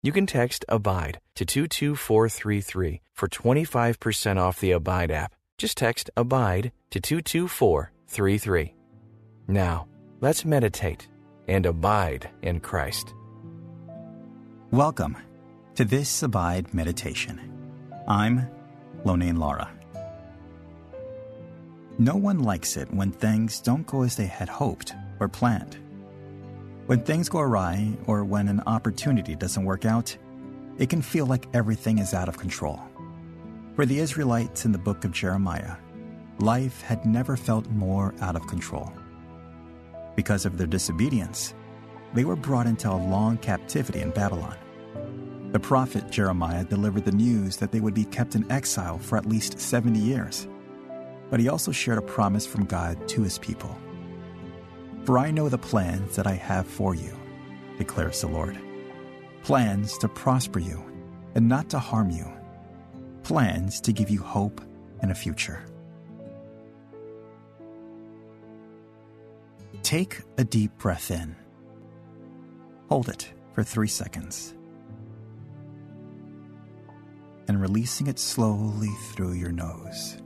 You can text ABIDE to 22433 for 25% off the Abide app. Just text ABIDE to 22433. Now, let's meditate and abide in Christ. Welcome to this Abide Meditation. I'm Lonane Lara. No one likes it when things don't go as they had hoped or planned. When things go awry or when an opportunity doesn't work out, it can feel like everything is out of control. For the Israelites in the book of Jeremiah, life had never felt more out of control. Because of their disobedience, they were brought into a long captivity in Babylon. The prophet Jeremiah delivered the news that they would be kept in exile for at least 70 years. But he also shared a promise from God to his people for I know the plans that I have for you, declares the Lord. Plans to prosper you and not to harm you. Plans to give you hope and a future. Take a deep breath in. Hold it for three seconds. And releasing it slowly through your nose.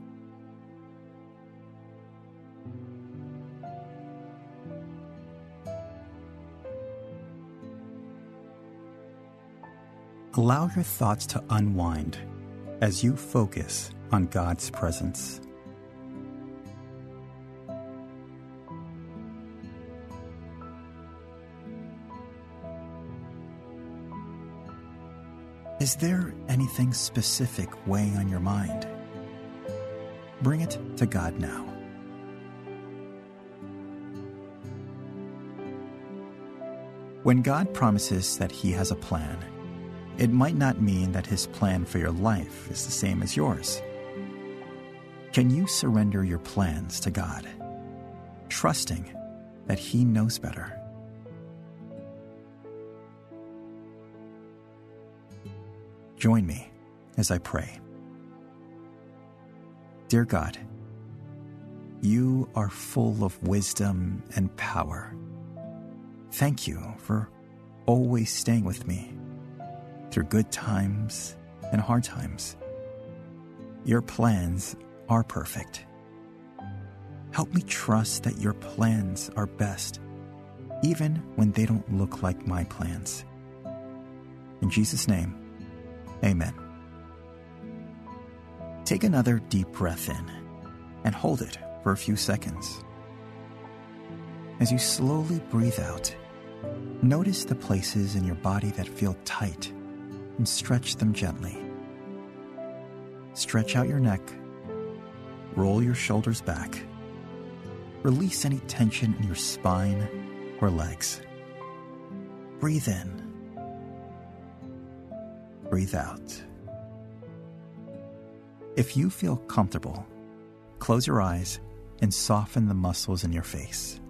Allow your thoughts to unwind as you focus on God's presence. Is there anything specific weighing on your mind? Bring it to God now. When God promises that He has a plan, it might not mean that His plan for your life is the same as yours. Can you surrender your plans to God, trusting that He knows better? Join me as I pray. Dear God, you are full of wisdom and power. Thank you for always staying with me through good times and hard times. Your plans are perfect. Help me trust that your plans are best, even when they don't look like my plans. In Jesus' name, amen. Take another deep breath in and hold it for a few seconds. As you slowly breathe out, notice the places in your body that feel tight and stretch them gently. Stretch out your neck, roll your shoulders back, release any tension in your spine or legs. Breathe in, breathe out. If you feel comfortable, close your eyes and soften the muscles in your face.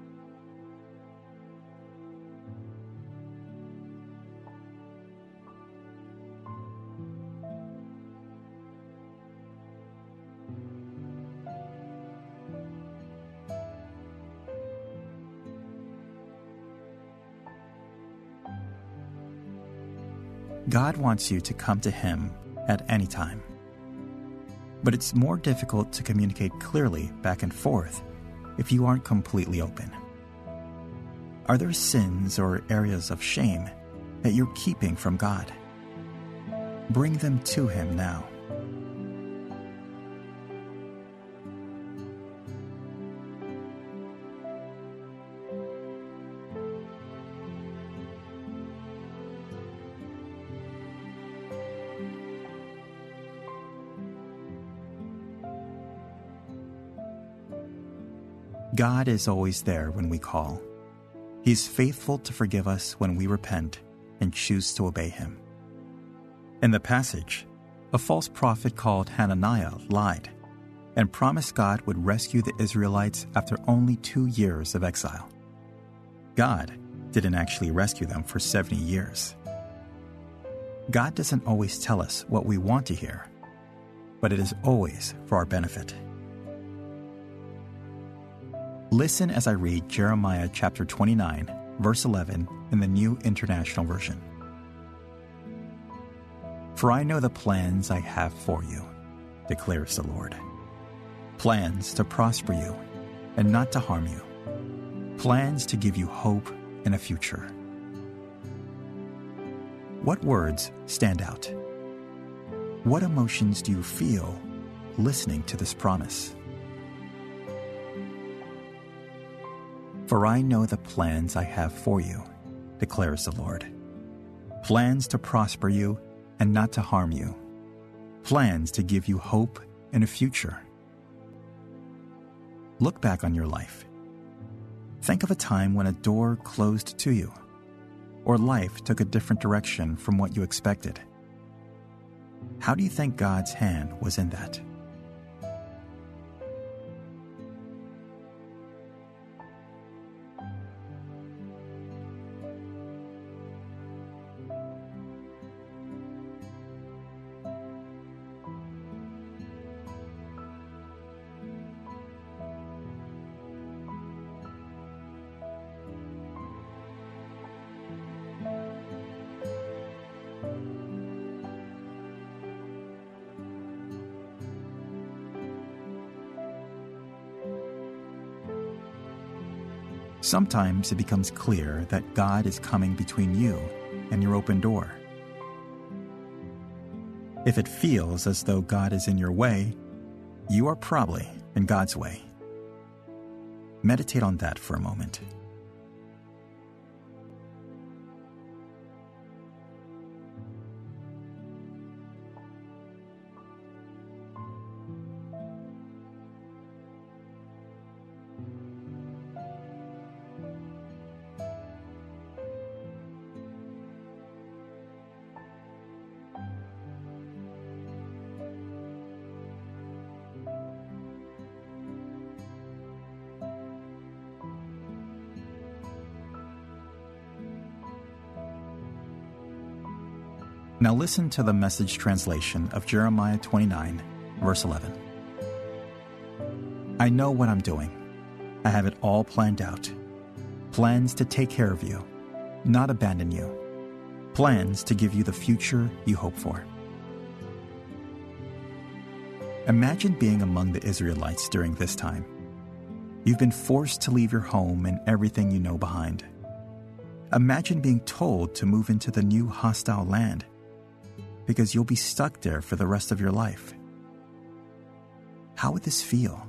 God wants you to come to Him at any time. But it's more difficult to communicate clearly back and forth if you aren't completely open. Are there sins or areas of shame that you're keeping from God? Bring them to Him now. God is always there when we call. He's faithful to forgive us when we repent and choose to obey Him. In the passage, a false prophet called Hananiah lied and promised God would rescue the Israelites after only two years of exile. God didn't actually rescue them for 70 years. God doesn't always tell us what we want to hear, but it is always for our benefit. Listen as I read Jeremiah chapter 29, verse 11 in the New International Version. For I know the plans I have for you, declares the Lord. Plans to prosper you and not to harm you. Plans to give you hope and a future. What words stand out? What emotions do you feel listening to this promise? For I know the plans I have for you, declares the Lord. Plans to prosper you and not to harm you. Plans to give you hope and a future. Look back on your life. Think of a time when a door closed to you, or life took a different direction from what you expected. How do you think God's hand was in that? Sometimes it becomes clear that God is coming between you and your open door. If it feels as though God is in your way, you are probably in God's way. Meditate on that for a moment. Now listen to the message translation of Jeremiah 29, verse 11. I know what I'm doing. I have it all planned out. Plans to take care of you, not abandon you. Plans to give you the future you hope for. Imagine being among the Israelites during this time. You've been forced to leave your home and everything you know behind. Imagine being told to move into the new hostile land because you'll be stuck there for the rest of your life. How would this feel?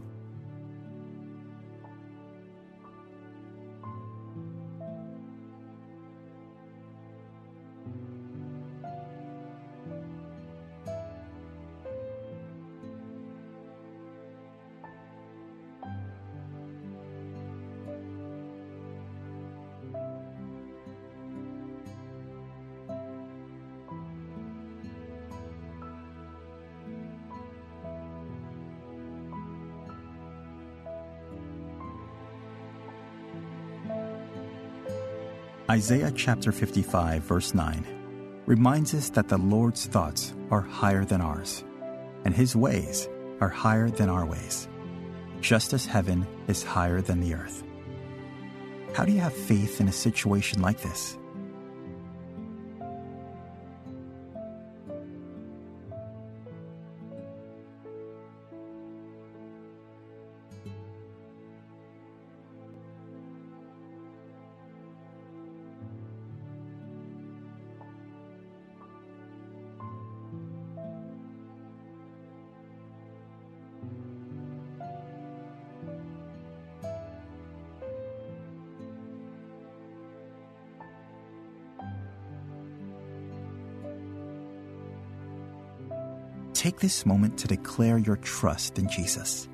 Isaiah chapter 55, verse 9, reminds us that the Lord's thoughts are higher than ours, and his ways are higher than our ways, just as heaven is higher than the earth. How do you have faith in a situation like this? Take this moment to declare your trust in Jesus.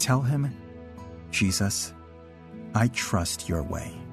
Tell him, Jesus, I trust your way.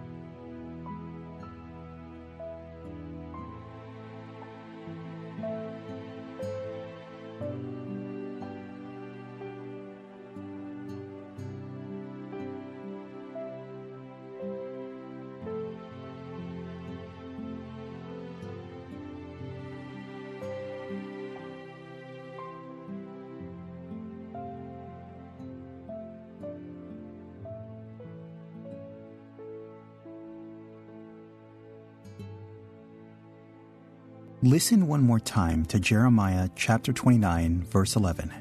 Listen one more time to Jeremiah chapter 29, verse 11,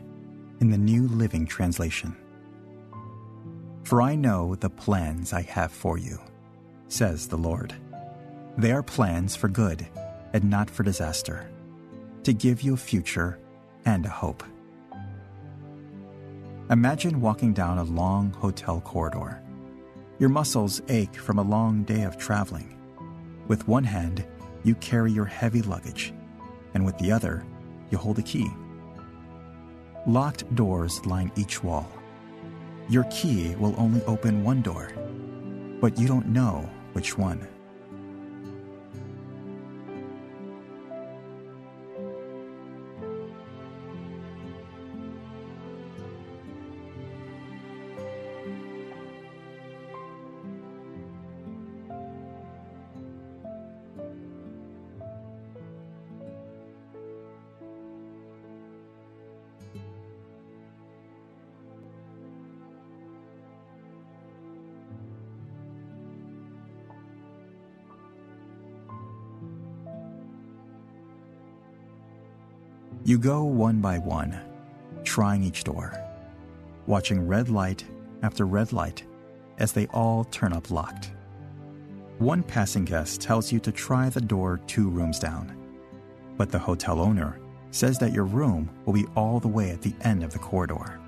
in the New Living Translation. For I know the plans I have for you, says the Lord. They are plans for good and not for disaster, to give you a future and a hope. Imagine walking down a long hotel corridor. Your muscles ache from a long day of traveling. With one hand, you carry your heavy luggage, and with the other, you hold a key. Locked doors line each wall. Your key will only open one door, but you don't know which one. You go one by one, trying each door, watching red light after red light as they all turn up locked. One passing guest tells you to try the door two rooms down, but the hotel owner says that your room will be all the way at the end of the corridor.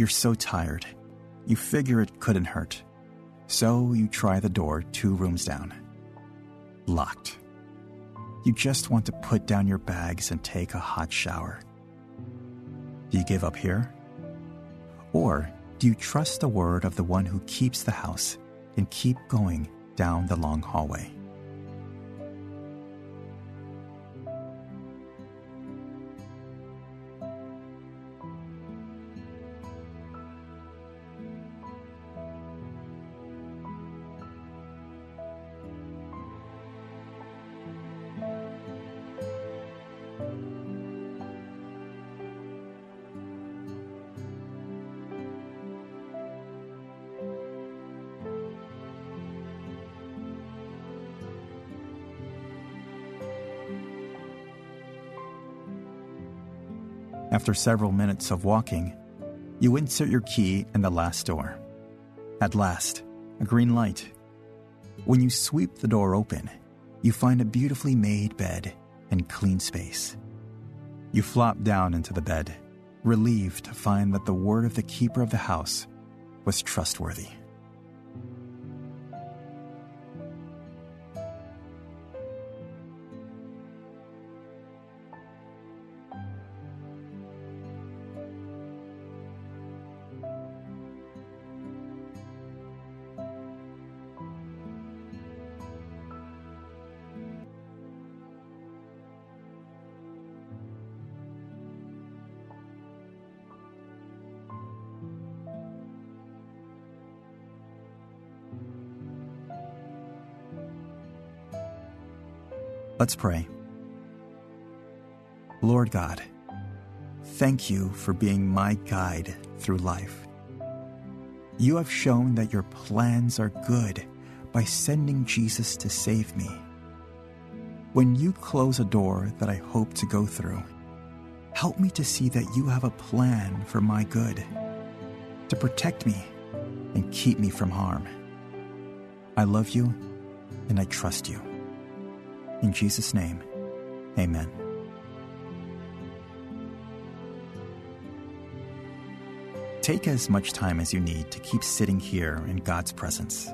You're so tired. You figure it couldn't hurt. So you try the door two rooms down. Locked. You just want to put down your bags and take a hot shower. Do you give up here? Or do you trust the word of the one who keeps the house and keep going down the long hallway? After several minutes of walking, you insert your key in the last door. At last, a green light. When you sweep the door open, you find a beautifully made bed and clean space. You flop down into the bed, relieved to find that the word of the keeper of the house was trustworthy. Let's pray. Lord God, thank you for being my guide through life. You have shown that your plans are good by sending Jesus to save me. When you close a door that I hope to go through, help me to see that you have a plan for my good, to protect me and keep me from harm. I love you and I trust you. In Jesus' name, amen. Take as much time as you need to keep sitting here in God's presence.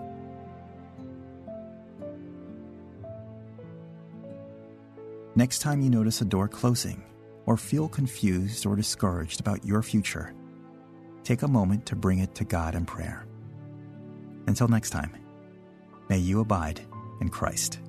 Next time you notice a door closing or feel confused or discouraged about your future, take a moment to bring it to God in prayer. Until next time, May you abide in Christ.